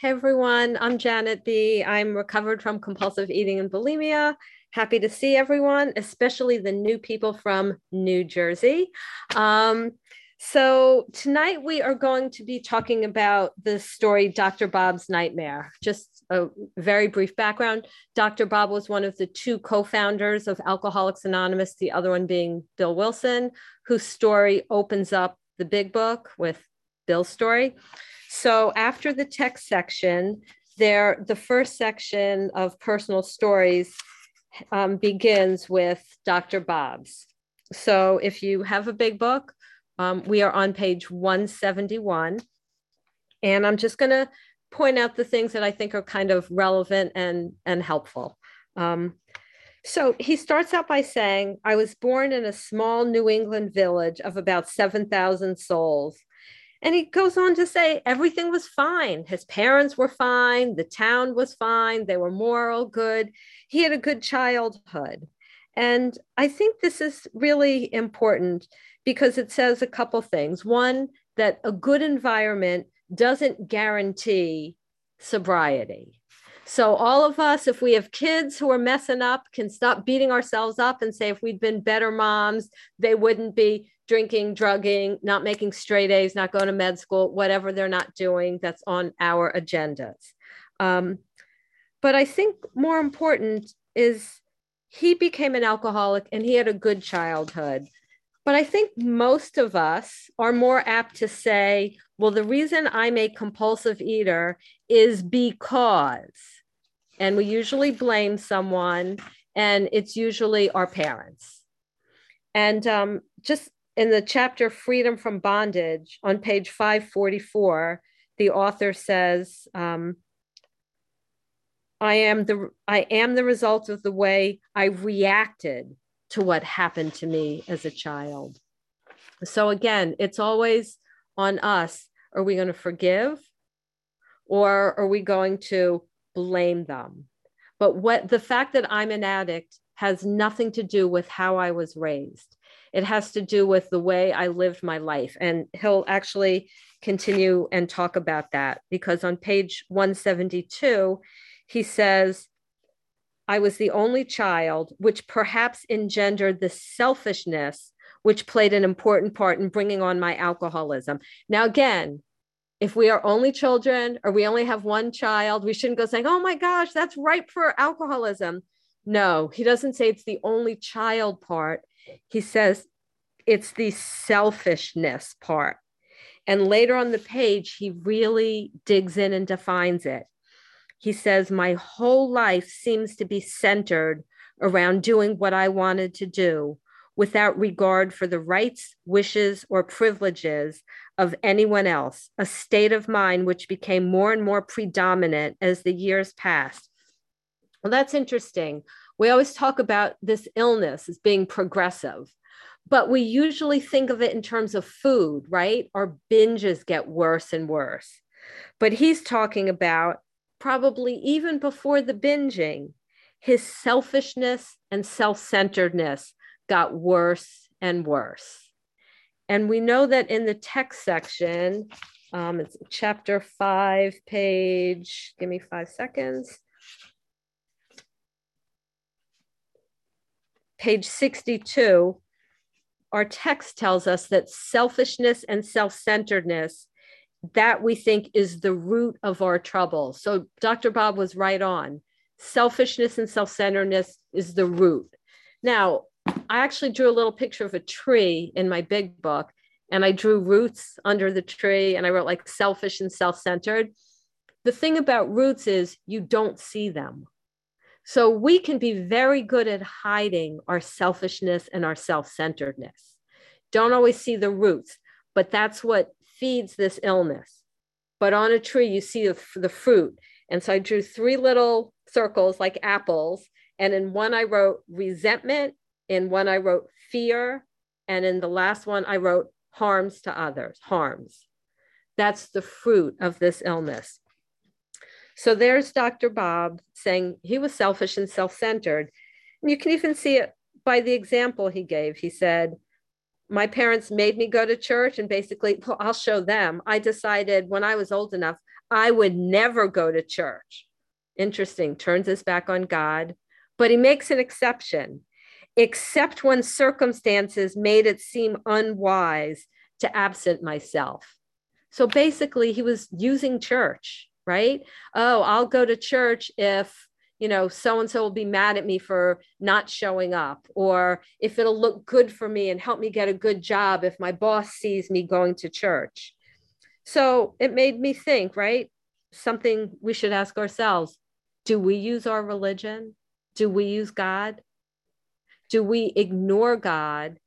Hey everyone, I'm Janet B. I'm recovered from compulsive eating and bulimia. Happy to see everyone, especially the new people from New Jersey. Um, so, tonight we are going to be talking about the story Dr. Bob's Nightmare. Just a very brief background Dr. Bob was one of the two co founders of Alcoholics Anonymous, the other one being Bill Wilson, whose story opens up the big book with Bill's story. So after the text section, there the first section of personal stories um, begins with Dr. Bob's. So if you have a big book, um, we are on page 171. And I'm just going to point out the things that I think are kind of relevant and, and helpful. Um, so he starts out by saying, I was born in a small New England village of about 7,000 souls. And he goes on to say everything was fine. His parents were fine. The town was fine. They were moral, good. He had a good childhood. And I think this is really important because it says a couple things. One, that a good environment doesn't guarantee sobriety. So, all of us, if we have kids who are messing up, can stop beating ourselves up and say, if we'd been better moms, they wouldn't be drinking, drugging, not making straight A's, not going to med school, whatever they're not doing that's on our agendas. Um, but I think more important is he became an alcoholic and he had a good childhood. But I think most of us are more apt to say, well, the reason I'm a compulsive eater is because, and we usually blame someone, and it's usually our parents. And um, just in the chapter Freedom from Bondage on page 544, the author says, um, I am the I am the result of the way I reacted to what happened to me as a child. So again, it's always on us. Are we going to forgive or are we going to blame them? But what the fact that I'm an addict has nothing to do with how I was raised. It has to do with the way I lived my life. And he'll actually continue and talk about that because on page 172, he says, I was the only child, which perhaps engendered the selfishness which played an important part in bringing on my alcoholism. Now, again, if we are only children or we only have one child, we shouldn't go saying, oh my gosh, that's ripe for alcoholism. No, he doesn't say it's the only child part he says it's the selfishness part. And later on the page, he really digs in and defines it. He says, My whole life seems to be centered around doing what I wanted to do without regard for the rights, wishes, or privileges of anyone else, a state of mind which became more and more predominant as the years passed. Well, that's interesting we always talk about this illness as being progressive, but we usually think of it in terms of food, right? Our binges get worse and worse. But he's talking about probably even before the binging, his selfishness and self centeredness got worse and worse. And we know that in the text section, um, it's chapter five, page, give me five seconds. Page 62, our text tells us that selfishness and self centeredness, that we think is the root of our trouble. So Dr. Bob was right on. Selfishness and self centeredness is the root. Now, I actually drew a little picture of a tree in my big book, and I drew roots under the tree, and I wrote like selfish and self centered. The thing about roots is you don't see them. So we can be very good at hiding our selfishness and our self centeredness. Don't always see the roots, but that's what feeds this illness. But on a tree, you see the, the fruit. And so I drew three little circles like apples. And in one, I wrote resentment. In one, I wrote fear. And in the last one, I wrote harms to others, harms. That's the fruit of this illness. So there's Dr. Bob saying he was selfish and self centered. And you can even see it by the example he gave. He said, My parents made me go to church, and basically, well, I'll show them. I decided when I was old enough, I would never go to church. Interesting, turns his back on God, but he makes an exception, except when circumstances made it seem unwise to absent myself. So basically, he was using church, right? Oh, I'll go to church if you know, so and so will be mad at me for not showing up, or if it'll look good for me and help me get a good job if my boss sees me going to church. So it made me think, right? Something we should ask ourselves do we use our religion? Do we use God? Do we ignore God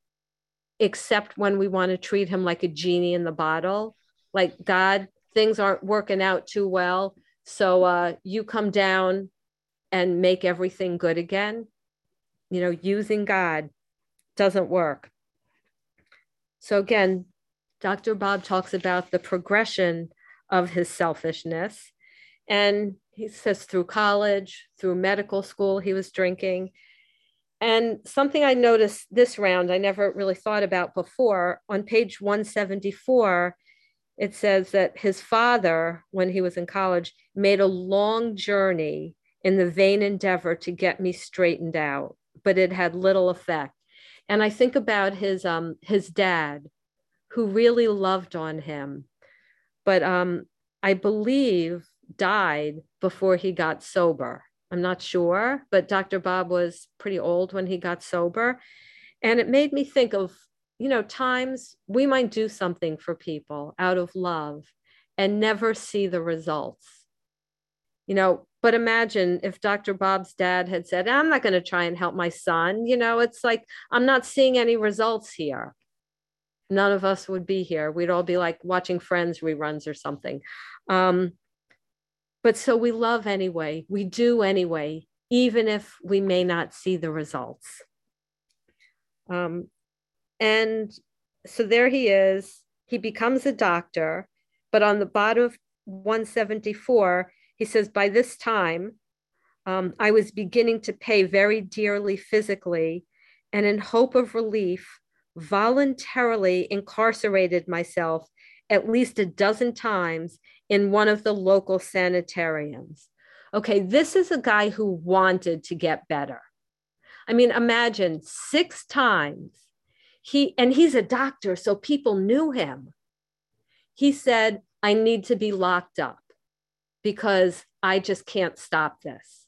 except when we want to treat him like a genie in the bottle? Like, God, things aren't working out too well. So uh, you come down and make everything good again. You know, using God doesn't work. So, again, Dr. Bob talks about the progression of his selfishness. And he says through college, through medical school, he was drinking. And something I noticed this round, I never really thought about before, on page 174, it says that his father, when he was in college, made a long journey in the vain endeavor to get me straightened out, but it had little effect. And I think about his um his dad, who really loved on him, but um I believe died before he got sober. I'm not sure, but Dr. Bob was pretty old when he got sober. And it made me think of, you know, times we might do something for people out of love and never see the results. You know, but imagine if Dr. Bob's dad had said, I'm not going to try and help my son. You know, it's like, I'm not seeing any results here. None of us would be here. We'd all be like watching Friends reruns or something. Um, but so we love anyway. We do anyway, even if we may not see the results. Um, and so there he is. He becomes a doctor, but on the bottom of 174, he says, by this time, um, I was beginning to pay very dearly physically, and in hope of relief, voluntarily incarcerated myself at least a dozen times in one of the local sanitariums. Okay, this is a guy who wanted to get better. I mean, imagine six times he, and he's a doctor, so people knew him. He said, I need to be locked up because I just can't stop this.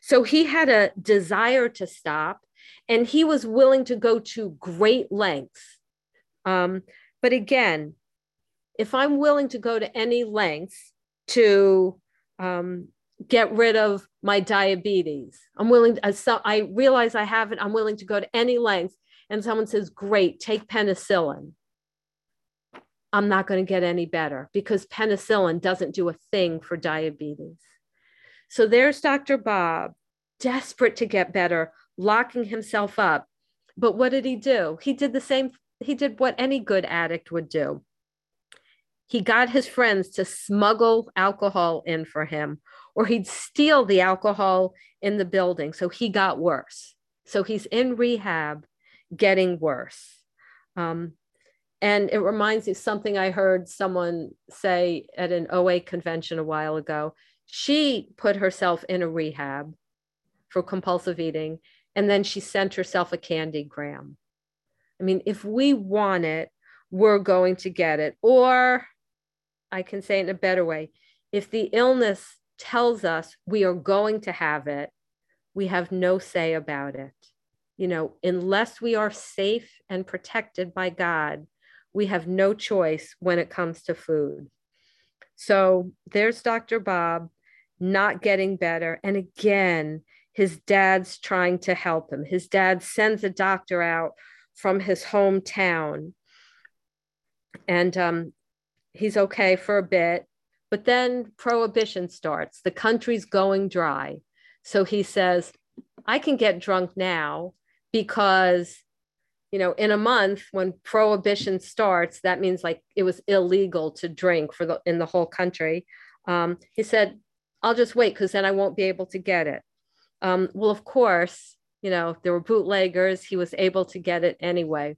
So he had a desire to stop and he was willing to go to great lengths. Um, but again, if I'm willing to go to any lengths to um, get rid of my diabetes, I'm willing, to, so I realize I have it, I'm willing to go to any lengths. And someone says, Great, take penicillin. I'm not going to get any better because penicillin doesn't do a thing for diabetes. So there's Dr. Bob, desperate to get better, locking himself up. But what did he do? He did the same, he did what any good addict would do. He got his friends to smuggle alcohol in for him, or he'd steal the alcohol in the building. So he got worse. So he's in rehab, getting worse. Um, and it reminds me something I heard someone say at an OA convention a while ago. She put herself in a rehab for compulsive eating, and then she sent herself a candygram. I mean, if we want it, we're going to get it. Or I can say it in a better way if the illness tells us we are going to have it, we have no say about it. You know, unless we are safe and protected by God, we have no choice when it comes to food. So there's Dr. Bob not getting better. And again, his dad's trying to help him. His dad sends a doctor out from his hometown. And um, he's okay for a bit. But then prohibition starts. The country's going dry. So he says, I can get drunk now because you know in a month when prohibition starts that means like it was illegal to drink for the in the whole country. Um, he said i'll just wait because then i won't be able to get it. Um, well of course you know there were bootleggers. He was able to get it anyway.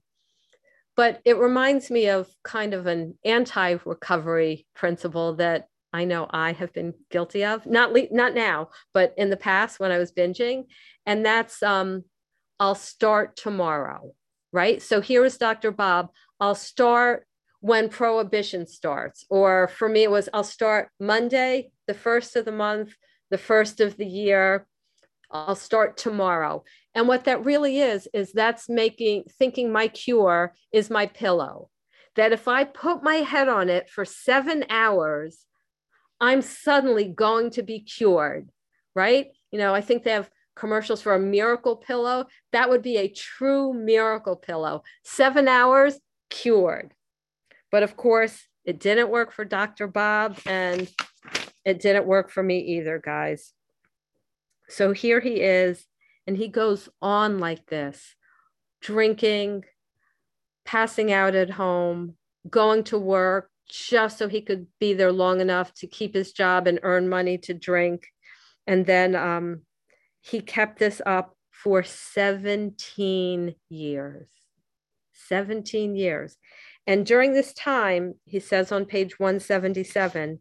But it reminds me of kind of an anti-recovery principle that I know I have been guilty of. Not le- not now, but in the past when I was binging, and that's um, I'll start tomorrow, right? So here is Dr. Bob. I'll start when prohibition starts, or for me it was I'll start Monday, the first of the month, the first of the year. I'll start tomorrow. And what that really is, is that's making thinking my cure is my pillow. That if I put my head on it for seven hours, I'm suddenly going to be cured, right? You know, I think they have commercials for a miracle pillow. That would be a true miracle pillow. Seven hours, cured. But of course, it didn't work for Dr. Bob and it didn't work for me either, guys. So here he is, and he goes on like this drinking, passing out at home, going to work just so he could be there long enough to keep his job and earn money to drink. And then um, he kept this up for 17 years. 17 years. And during this time, he says on page 177,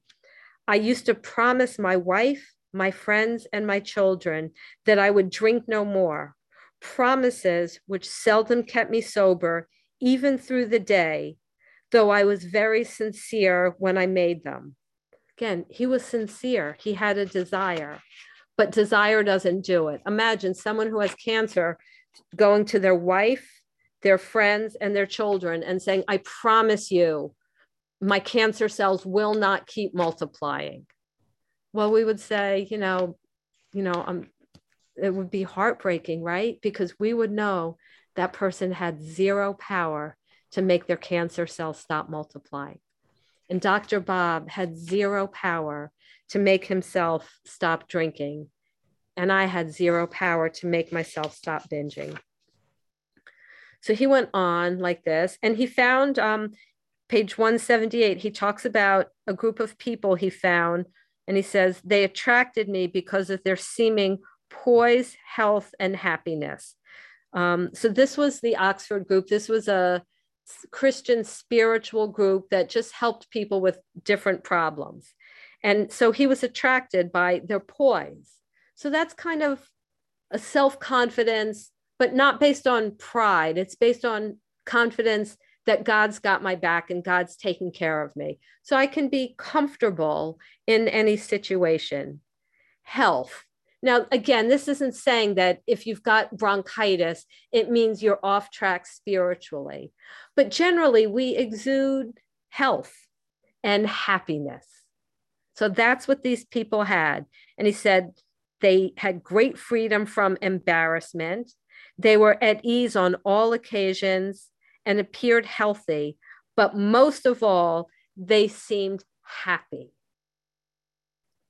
I used to promise my wife, my friends, and my children that I would drink no more. Promises which seldom kept me sober, even through the day, though I was very sincere when I made them. Again, he was sincere, he had a desire, but desire doesn't do it. Imagine someone who has cancer going to their wife, their friends, and their children and saying, I promise you, my cancer cells will not keep multiplying. Well, we would say, you know, you know, um, it would be heartbreaking, right? Because we would know that person had zero power to make their cancer cells stop multiplying. And Dr. Bob had zero power to make himself stop drinking. And I had zero power to make myself stop binging. So he went on like this, and he found um, page 178, he talks about a group of people he found, and he says, They attracted me because of their seeming poise, health, and happiness. Um, so this was the Oxford group. This was a Christian spiritual group that just helped people with different problems. And so he was attracted by their poise. So that's kind of a self confidence, but not based on pride. It's based on confidence that God's got my back and God's taking care of me. So I can be comfortable in any situation. Health. Now, again, this isn't saying that if you've got bronchitis, it means you're off track spiritually. But generally, we exude health and happiness. So that's what these people had. And he said they had great freedom from embarrassment. They were at ease on all occasions and appeared healthy, but most of all, they seemed happy.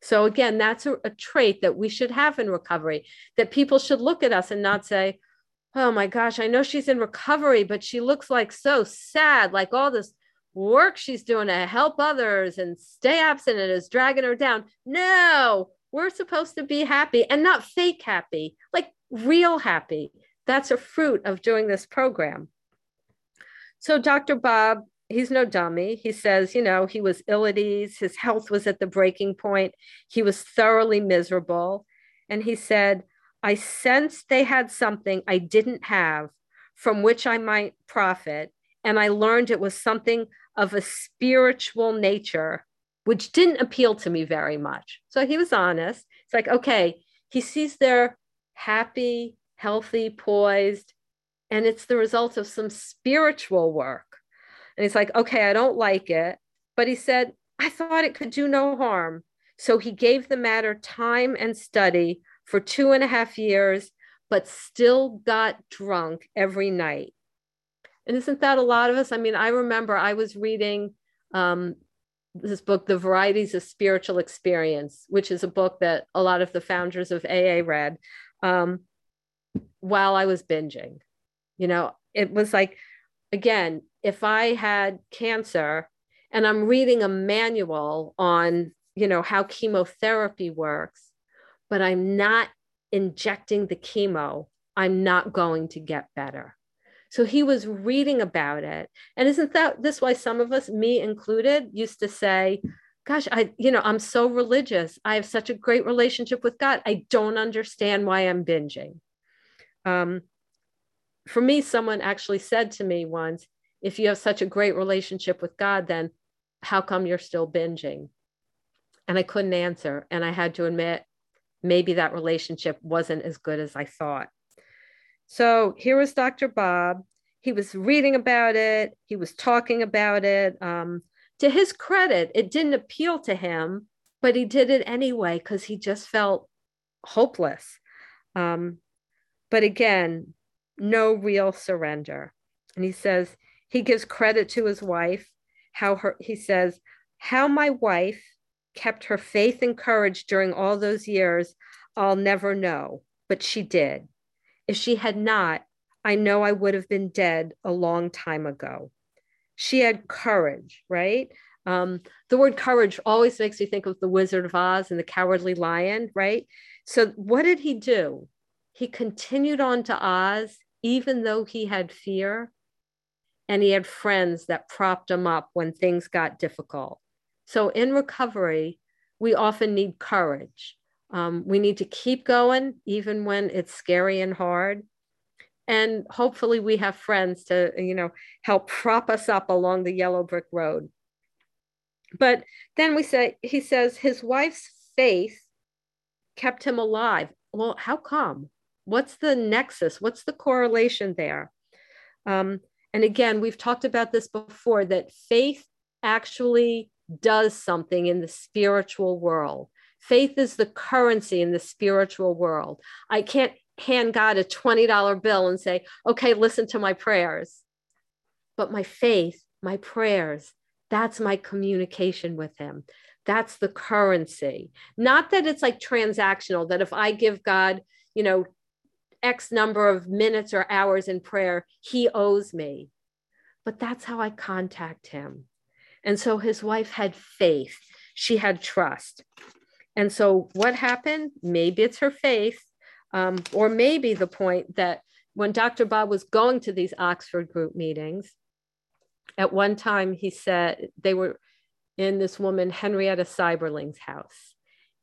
So, again, that's a, a, trait that we should have in recovery, that people should look at us and not say, Oh my gosh, I know she's in recovery, but she looks like so sad, like all this work she's doing to help others and stay abstinent is dragging her down. No, we're supposed to be happy and not fake happy, like real happy. That's a fruit of doing this program. So Dr. Bob, he's no dummy. He says, you know, he was ill at ease, his health was at the breaking point, he was thoroughly miserable. And he said, I sensed they had something I didn't have from which I might profit. And I learned it was something of a spiritual nature, which didn't appeal to me very much. So he was honest. It's like, okay, he sees they're happy, healthy, poised and it's the result of some spiritual work. And he's like, okay, I don't like it. But he said, I thought it could do no harm. So he gave the matter time and study for two and a half years, but still got drunk every night. And isn't that a lot of us? I mean, I remember I was reading um, this book, The Varieties of Spiritual Experience, which is a book that a lot of the founders of AA read um, while I was binging. You know, it was like, again, if I had cancer and I'm reading a manual on, you know, how chemotherapy works, but I'm not injecting the chemo, I'm not going to get better. So he was reading about it. And isn't that this why some of us, me included, used to say, gosh, I, you know, I'm so religious. I have such a great relationship with God. I don't understand why I'm binging. Um, for me, someone actually said to me once, if you have such a great relationship with God, then how come you're still binging? And I couldn't answer. And I had to admit, maybe that relationship wasn't as good as I thought. So here was Dr. Bob. He was reading about it, he was talking about it. Um, to his credit, it didn't appeal to him, but he did it anyway because he just felt hopeless. Um, but again, no real surrender. And he says, he gives credit to his wife, how her, he says, how my wife kept her faith and courage during all those years, I'll never know, but she did. If she had not, I know I would have been dead a long time ago. She had courage, right? Um, the word courage always makes me think of the Wizard of Oz and the Cowardly Lion, right? So, what did he do? He continued on to Oz, even though he had fear, and he had friends that propped him up when things got difficult. So, in recovery, we often need courage. Um, we need to keep going, even when it's scary and hard. And hopefully we have friends to you know help prop us up along the yellow brick road. But then we say he says his wife's faith kept him alive. Well how come? What's the nexus? What's the correlation there? Um, and again we've talked about this before that faith actually does something in the spiritual world faith is the currency in the spiritual world i can't hand God a $20 bill and say, okay, listen to my prayers. But my faith, my prayers, that's my communication with Him. That's the currency. Not that it's like transactional, that if I give God, you know, X number of minutes or hours in prayer, He owes me. But that's how I contact Him. And so his wife had faith, she had trust. And so what happened? Maybe it's her faith um, or maybe the point that when Dr. Bob was going to these Oxford group meetings, at one time he said they were in this woman, Henrietta Seiberling's house.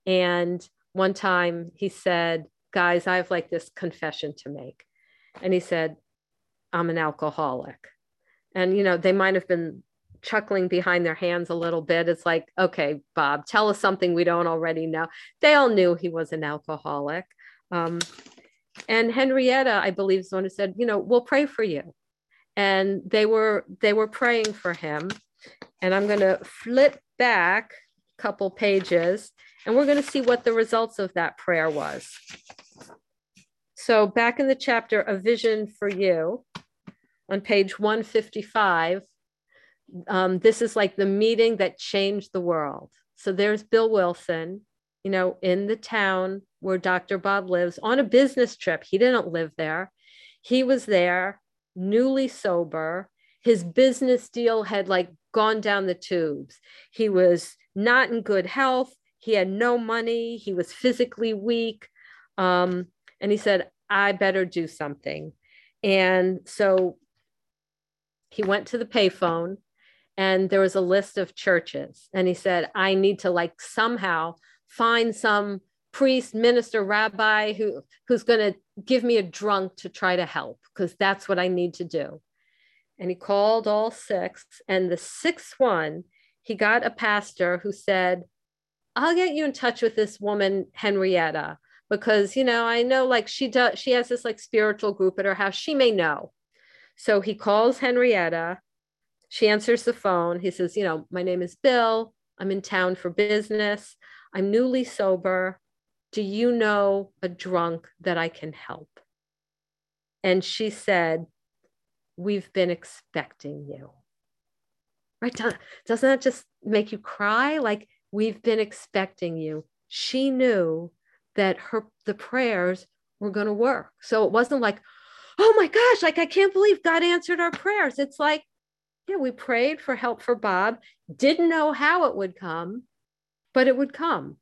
And one time he said, Guys, I have like this confession to make. And he said, I'm an alcoholic. And, you know, they might have been chuckling behind their hands a little bit. It's like, okay, Bob, tell us something we don't already know. They all knew he was an alcoholic. Um, and Henrietta, I believe, is the one who said, you know, we'll pray for you. And they were they were praying for him. And I'm going to flip back a couple pages, and we're going to see what the results of that prayer was. So back in the chapter A Vision for You, on page 155, um, this is like the meeting that changed the world. So there's Bill Wilson, you know, in the town where Dr. Bob lives on a business trip. He didn't live there. He was there, newly sober. His business deal had like gone down the tubes. He was not in good health. He had no money. He was physically weak. Um, and he said, I better do something. And so he went to the payphone and there was a list of churches. And he said, I need to like somehow find some priest, minister, rabbi who who's going to give me a drunk to try to help because that's what I need to do. And he called all six, and the sixth one, he got a pastor who said, "I'll get you in touch with this woman Henrietta because you know I know like she does she has this like spiritual group at her house. She may know." So he calls Henrietta. She answers the phone. He says, "You know, my name is Bill. I'm in town for business. I'm newly sober. Do you know a drunk that I can help? And she said, We've been expecting you. Right? Doesn't that just make you cry? Like, we've been expecting you. She knew that her the prayers were going to work. So it wasn't like, oh my gosh, like I can't believe God answered our prayers. It's like, yeah, we prayed for help for Bob, didn't know how it would come, but it would come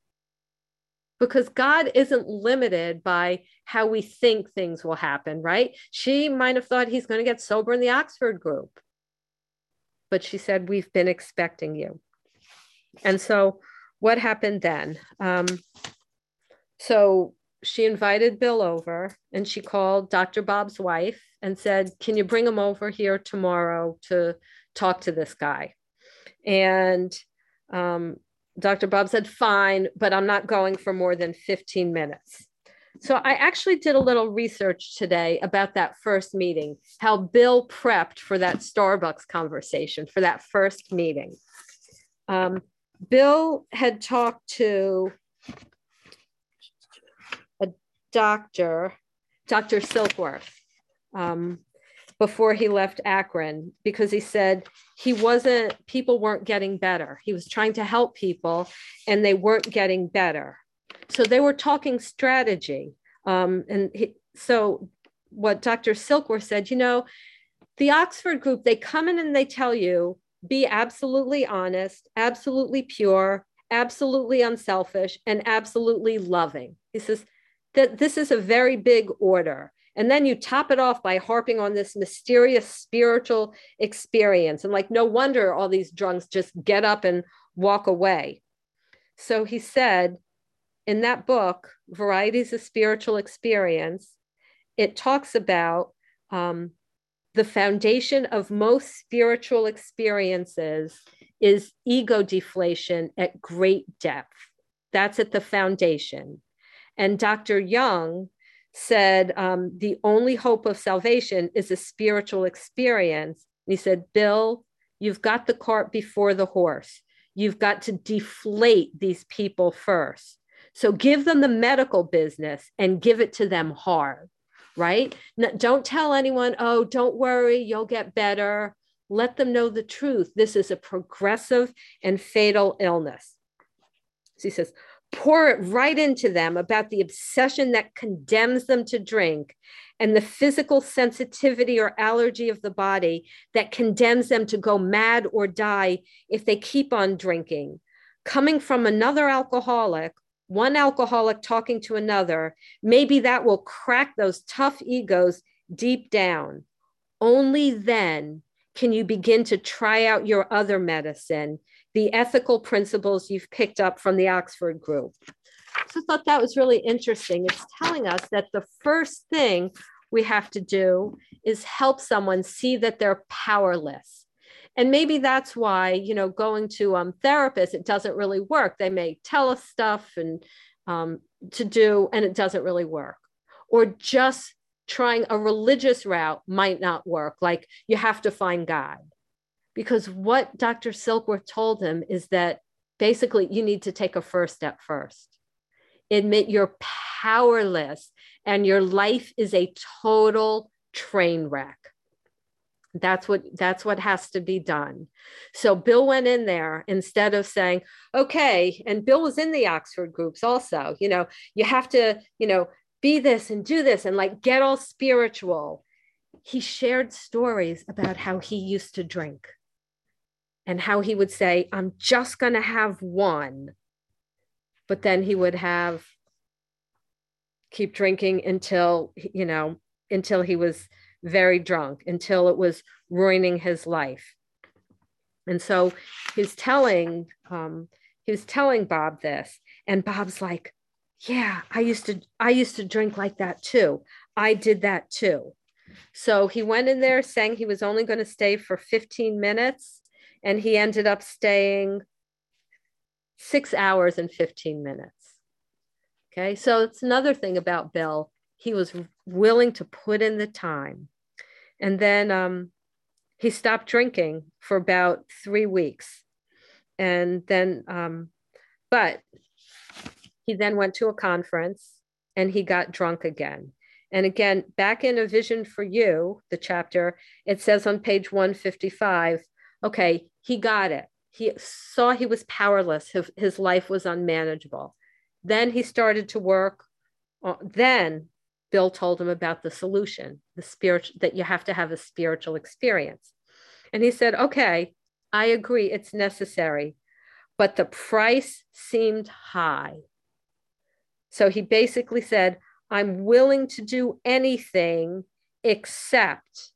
because God isn't limited by how we think things will happen, right? She might have thought he's going to get sober in the Oxford group. But she said, We've been expecting you. and so what happened then? Um, so she invited Bill over and she called Dr. Bob's wife and said, Can you bring him over here tomorrow to talk to this guy? And um, Dr. Bob said, Fine, but I'm not going for more than 15 minutes. So I actually did a little research today about that first meeting, how Bill prepped for that Starbucks conversation, for that first meeting. Um, Bill had talked to doctor, Dr. Silkworth, um, before he left Akron because he said he wasn't, people weren't getting better. He was trying to help people and they weren't getting better. So they were talking strategy. Um, and he, so what Dr. Silkworth said, you know, the Oxford group, they come in and they tell you be absolutely honest, absolutely pure, absolutely unselfish, and absolutely loving. He says that this is a very big order. And then you top it off by harping on this mysterious spiritual experience. And like, no wonder all these drunks just get up and walk away. So he said in that book, Varieties of Spiritual Experience, it talks about um, the foundation of most spiritual experiences is ego deflation at great depth. That's at the foundation. And Dr. Jung said um, the only hope of salvation is a spiritual experience. And he said, Bill, you've got the cart before the horse. You've got to deflate these people first. So give them the medical business and give it to them hard right? don't tell anyone, oh, don't worry, you'll get better. Let them know the truth. This is a progressive and fatal illness. So he says, pour it right into them about the obsession that condemns them to drink and the physical sensitivity or allergy of the body that condemns them to go mad or die if they keep on drinking. Coming from another alcoholic one alcoholic talking to another, maybe that will crack those tough egos deep down. Only then can you begin to try out your other medicine, the ethical principles you've picked up from the Oxford group. So I thought that was really interesting. It's telling us that the first thing we have to do is help someone see that they're powerless. And maybe that's why you know going to um, therapists it doesn't really work. They may tell us stuff and um, to do and it doesn't really work. Or just trying a religious route might not work. Like you have to find god because what dr silkworth told him is that basically you need to take a first step first. Admit you're powerless and your life is a total train wreck. That's what that's what has to be done. So bill went in there instead of saying okay and bill was in the oxford groups also you know you have to you know be this and do this and like get all spiritual. He shared stories about how he used to drink and how he would say i'm just going to have one but then he would have keep drinking until you know until he was very drunk until it was ruining his life. And so he's telling um, he was telling Bob this, and Bob's like, "Yeah, I used to I used to drink like that too. I did that too." So he went in there saying he was only going to stay for 15 minutes, and he ended up staying six hours and 15 minutes. Okay, so it's another thing about Bill. He was willing to put in the time. And then um, he stopped drinking for about three weeks. And then, um, but he then went to a conference and he got drunk again. And again, back in A Vision for You, the chapter, it says on page 155, okay, he got it. He saw he was powerless, his, his life was unmanageable. Then he started to work. Uh, then Bill told him about the solution, the spirit that you have to have a spiritual experience. And he said, okay, I agree, it's necessary, but the price seemed high. So he basically said, I'm willing to do anything except,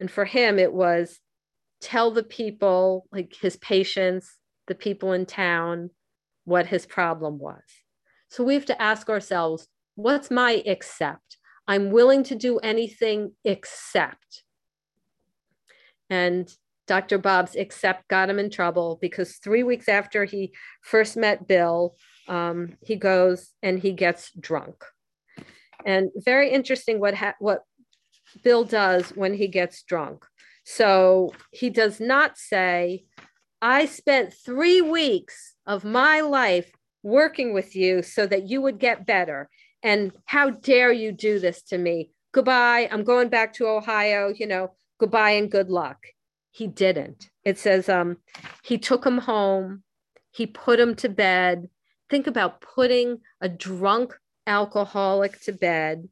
and for him, it was tell the people, like his patients, the people in town what his problem was. So we have to ask ourselves, what's my except? I'm willing to do anything except. And Dr. Bob's except got him in trouble because three weeks after he first met Bill, um, he goes and he gets drunk. And very interesting what ha- what Bill does when he gets drunk. So he does not say, I spent three weeks of my life working with you so that you would get better. And how dare you do this to me? Goodbye. I'm going back to Ohio. You know, goodbye and good luck. He didn't. It says um, he took him home, he put him to bed. Think about putting a drunk alcoholic to bed.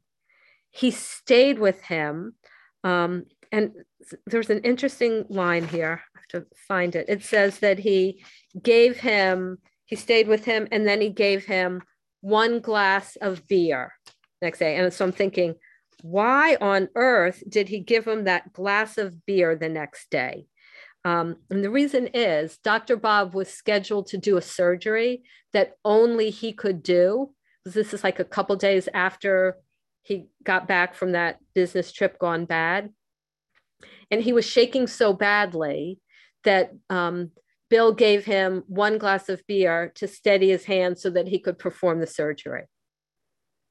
He stayed with him. Um, and there's an interesting line here. I have to find it. It says that he gave him, he stayed with him, and then he gave him one glass of beer next day. And so I'm thinking, why on earth did he give him that glass of beer the next day? Um, and the reason is Dr. Bob was scheduled to do a surgery that only he could do. This is like a couple days after he got back from that business trip gone bad. And he was shaking so badly that um, Bill gave him one glass of beer to steady his hand so that he could perform the surgery.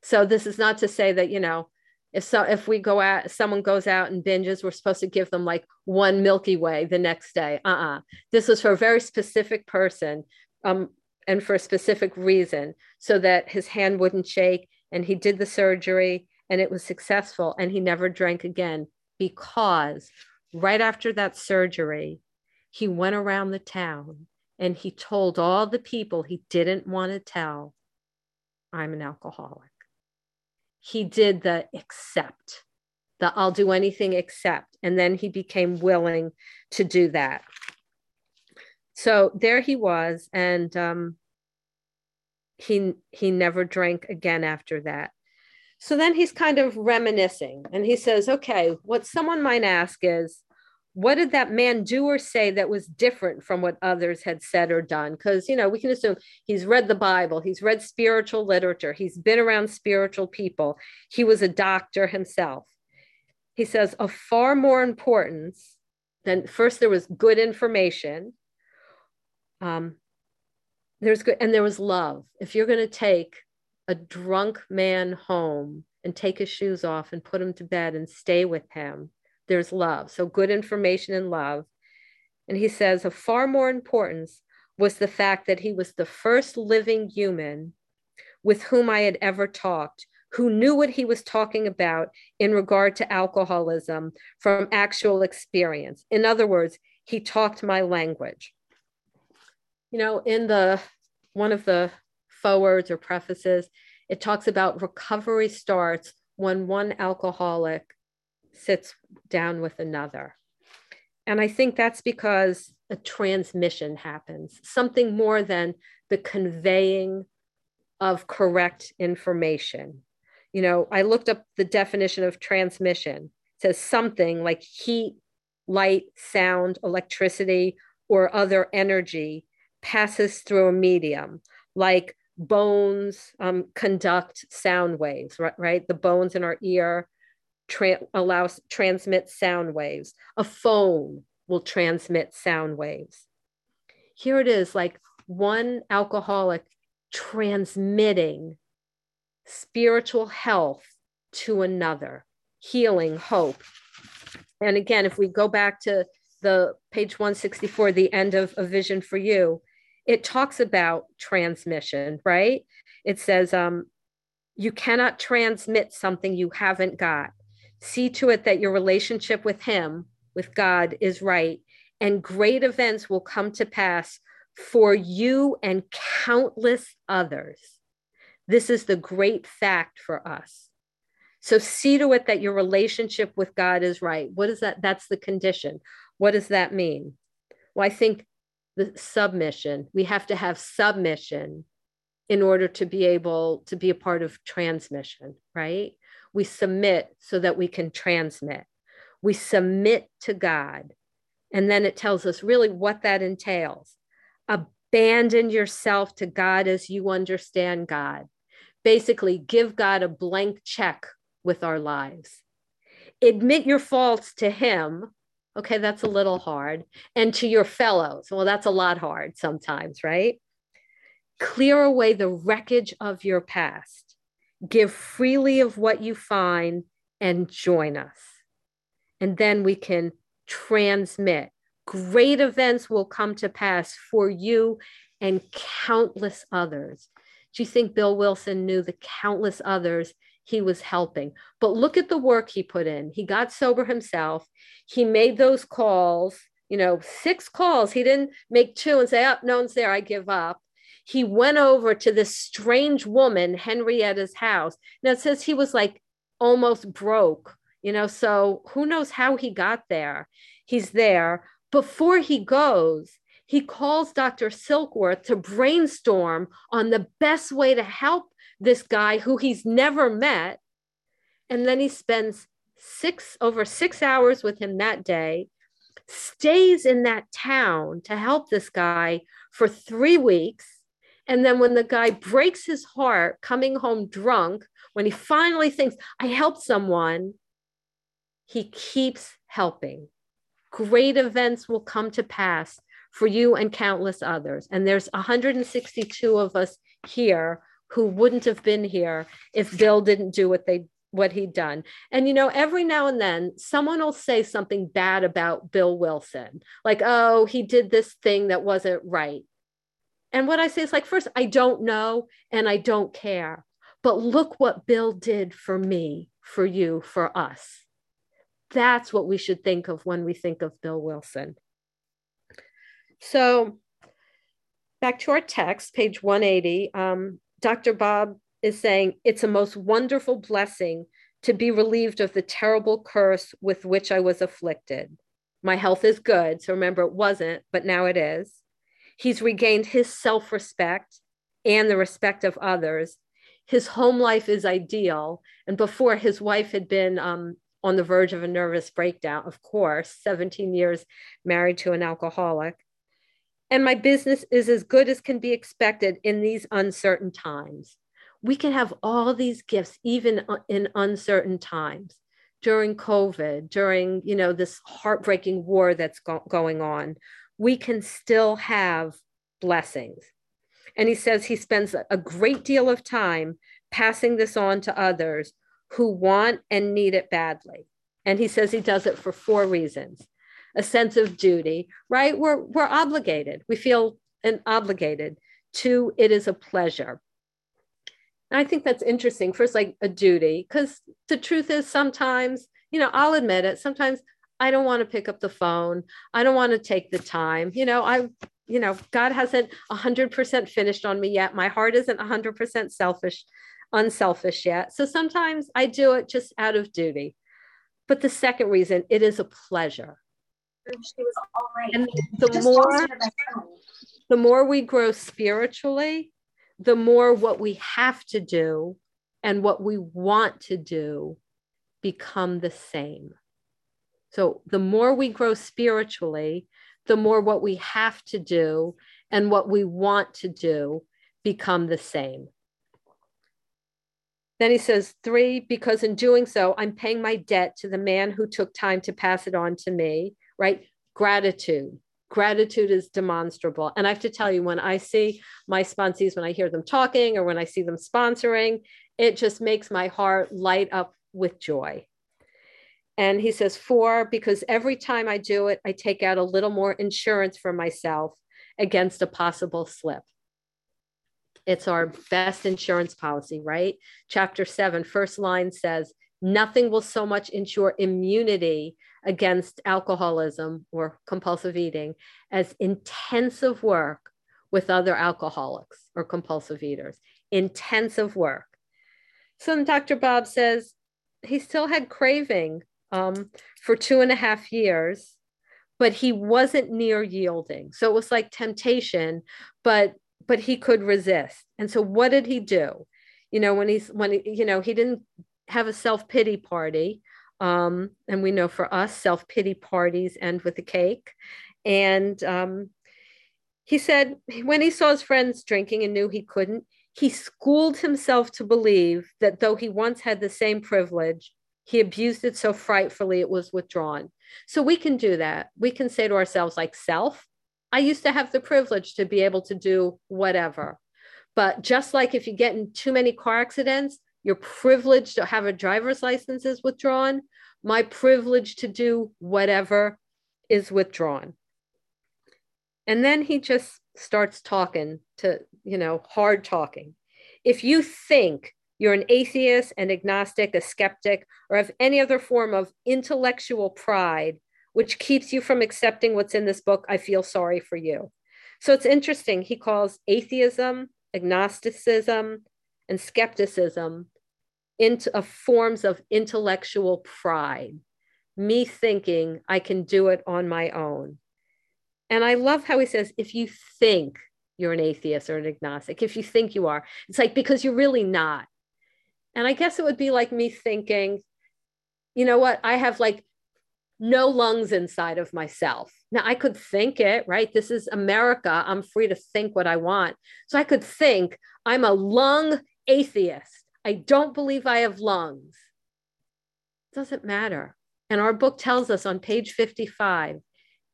So this is not to say that, you know, if so if we go out someone goes out and binges we're supposed to give them like one milky way the next day uh-uh this was for a very specific person um, and for a specific reason so that his hand wouldn't shake and he did the surgery and it was successful and he never drank again because right after that surgery he went around the town and he told all the people he didn't want to tell i'm an alcoholic he did the accept, the I'll do anything except. And then he became willing to do that. So there he was. And um, he, he never drank again after that. So then he's kind of reminiscing and he says, okay, what someone might ask is, what did that man do or say that was different from what others had said or done? Because, you know, we can assume he's read the Bible, he's read spiritual literature, he's been around spiritual people, he was a doctor himself. He says, of far more importance than first, there was good information. Um, there's good, and there was love. If you're going to take a drunk man home and take his shoes off and put him to bed and stay with him, there's love. So good information and love. And he says of far more importance was the fact that he was the first living human with whom I had ever talked who knew what he was talking about in regard to alcoholism from actual experience. In other words, he talked my language. You know, in the one of the forwards or prefaces, it talks about recovery starts when one alcoholic sits down with another. And I think that's because a transmission happens, something more than the conveying of correct information. You know, I looked up the definition of transmission. It says something like heat, light, sound, electricity, or other energy passes through a medium, like bones um, conduct sound waves, right, right? The bones in our ear tra- allows transmit sound waves. A phone will transmit sound waves. Here it is like one alcoholic transmitting spiritual health to another, healing, hope. And again, if we go back to the page 164, the end of A Vision for You, it talks about transmission, right? It says, um, you cannot transmit something you haven't got. See to it that your relationship with Him, with God, is right, and great events will come to pass for you and countless others. This is the great fact for us. So see to it that your relationship with God is right. What is that? That's the condition. What does that mean? Well, I think the submission, we have to have submission in order to be able to be a part of transmission, right? We submit so that we can transmit. We submit to God. And then it tells us really what that entails. Abandon yourself to God as you understand God. Basically, give God a blank check with our lives. Admit your faults to Him. Okay, that's a little hard. And to your fellows. Well, that's a lot hard sometimes, right? Clear away the wreckage of your past. Give freely of what you find and join us. And then we can transmit. Great events will come to pass for you and countless others. Do you think Bill Wilson knew the countless others he was helping? But look at the work he put in. He got sober himself. He made those calls, you know, six calls. He didn't make two and say, oh, no one's there, I give up he went over to this strange woman, Henrietta's house. Now it says he was like almost broke, you know, so who knows how he got there. He's there. Before he goes, he calls Dr. Silkworth to brainstorm on the best way to help this guy who he's never met. And then he spends six over six hours with him that day, stays in that town to help this guy for three weeks and then when the guy breaks his heart coming home drunk, when he finally thinks, I helped someone, he keeps helping. Great events will come to pass for you and countless others. And there's 162 of us here who wouldn't have been here if Bill didn't do what they what he'd done. And you know, every now and then someone will say something bad about Bill Wilson, like, "Oh, he did this thing that wasn't right." And what I say is like, first, I don't know and I don't care. But look what Bill did for me, for you, for us. That's what we should think of when we think of Bill Wilson. So, back to our text, page 180, um, Dr. Bob is saying it's a most wonderful blessing to be relieved of the terrible curse with which I was afflicted. My health is good. So remember, it wasn't, but now it is. He's regained his self respect and the respect of others. His home life is ideal. And before, his wife had been um, on the verge of a nervous breakdown, of course, 17 years married to an alcoholic. And my business is as good as can be expected in these uncertain times. We can have all these gifts even uh, in uncertain times during COVID, during you know this heartbreaking war that's go- going on we can still have blessings. And he says he spends a great deal of time passing this on to others who want and need it badly. And he says he does it for four reasons a sense of duty, right? We're, we're obligated. We feel an obligated. two it is a pleasure. And I think that's interesting. First, like a duty, because the truth is sometimes, you know, I'll admit it, sometimes I don't want to pick up the phone. I don't want to take the time. You know, I, you know, God hasn't 100% finished on me yet. My heart isn't 100% selfish, unselfish yet. So sometimes I do it just out of duty. But the second reason, it is a pleasure. She was all right. And the more, the more we grow spiritually, the more what we have to do and what we want to do become the same. So the more we grow spiritually, the more what we have to do and what we want to do become the same. Then he says, three, because in doing so, I'm paying my debt to the man who took time to pass it on to me, right? Gratitude. Gratitude is demonstrable. And I have to tell you, when I see my sponsees, when I hear them talking or when I see them sponsoring, it just makes my heart light up with joy. And he says, four, because every time I do it, I take out a little more insurance for myself against a possible slip. It's our best insurance policy, right? Chapter seven, first line says, nothing will so much ensure immunity against alcoholism or compulsive eating as intensive work with other alcoholics or compulsive eaters. Intensive work. So Dr. Bob says he still had craving um, for two and a half years, but he wasn't near yielding. So it was like temptation, but but he could resist. And so what did he do? You know, when he's when he, you know he didn't have a self pity party, um, and we know for us self pity parties end with a cake, and um, he said when he saw his friends drinking and knew he couldn't, he schooled himself to believe that though he once had the same privilege, he abused it so frightfully it was withdrawn. So we can do that. We can say to ourselves, like, self, I used to have the privilege to be able to do whatever. But just like if you get in too many car accidents, your privilege to have a driver's license is withdrawn. My privilege to do whatever is withdrawn. And then he just starts talking to, you know, hard talking. If you think you're an atheist, an agnostic, a skeptic, or have any other form of intellectual pride which keeps you from accepting what's in this book, I feel sorry for you. So it's interesting. He calls atheism, agnosticism, and skepticism into uh, forms of intellectual pride. Me thinking I can do it on my own. And I love how he says, if you think you're an atheist or an agnostic, if you think you are, it's like because you're really not. And I guess it would be like me thinking, you know what, I have like no lungs inside of myself. Now I could think it, right? This is America. I'm free to think what I want. So I could think I'm a lung atheist. I don't believe I have lungs. It doesn't matter. And our book tells us on page 55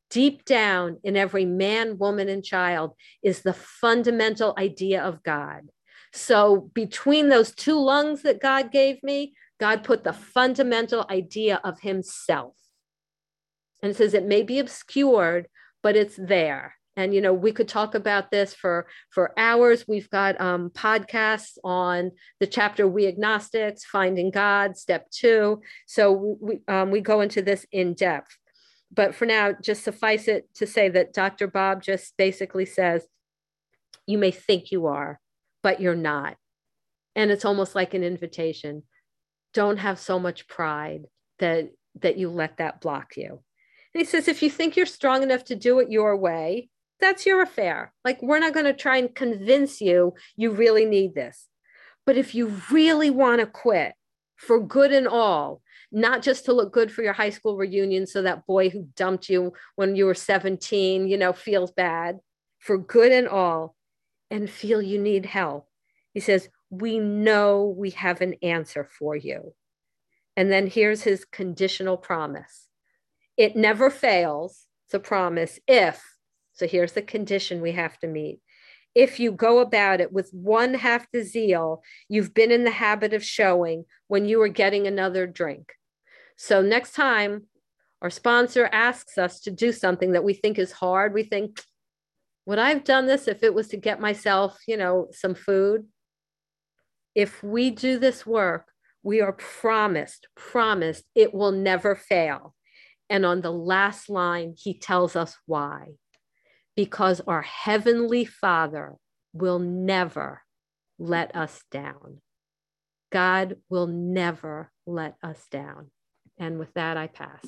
deep down in every man, woman, and child is the fundamental idea of God. So, between those two lungs that God gave me, God put the fundamental idea of Himself. And it says it may be obscured, but it's there. And you know, we could talk about this for for hours. We've got um, podcasts on the chapter "We Agnostics: Finding God," Step Two. So we um, we go into this in depth but for now, just suffice it to say that Dr. Bob just basically says, you may think you are, but you're not. And it's almost like an invitation. Don't have so much pride that that you let that block you. And he says, if you think you're strong enough to do it your way, that's your affair. Like, we're not going to try and convince you you really need this. But if you really want to quit for good and all, not just to look good for your high school reunion so that boy who dumped you when you were 17, you know, feels bad, for good and all, and feel you need help. He says, We know we have an answer for you. And then here's his conditional promise it never fails. It's a promise if, so here's the condition we have to meet. If you go about it with one half the zeal you've been in the habit of showing when you were getting another drink. So next time our sponsor asks us to do something that we think is hard, we think, would I have done this if it was to get myself, you know, some food? If we do this work, we are promised, promised it will never fail. And on the last line, he tells us why. Because our Heavenly Father will never let us down. God will never let us down. And with that, I pass.